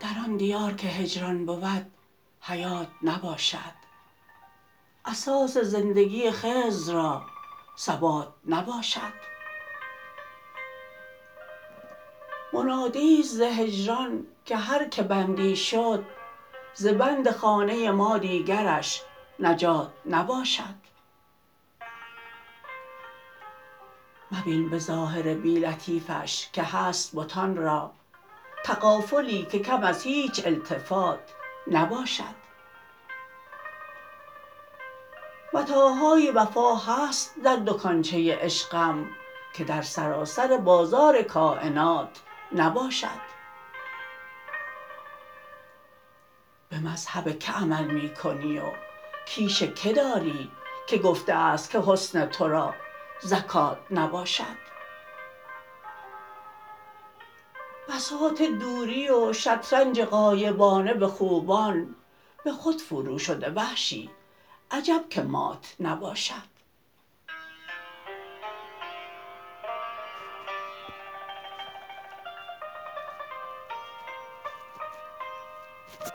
در آن دیار که هجران بود حیات نباشد. اساس زندگی خضر را ثبات نباشد. منادی ز هجران که هر که بندی شد ز بند خانه ما دیگرش نجات نباشد. مبین به ظاهر بی لطیفش که هست بتان را تغافلی که کم از هیچ التفات نباشد. متاعهای وفا هست در دکانچه عشقم که در سراسر بازار کاینات نباشد. به مذهب که عمل می کنی و کیش که داری که گفته است که حسن ترا زکات نباشد. بساط دوری و شطرنج غایبانه به خوبان به خود فرو شده وحشی عجب که مات نباشد.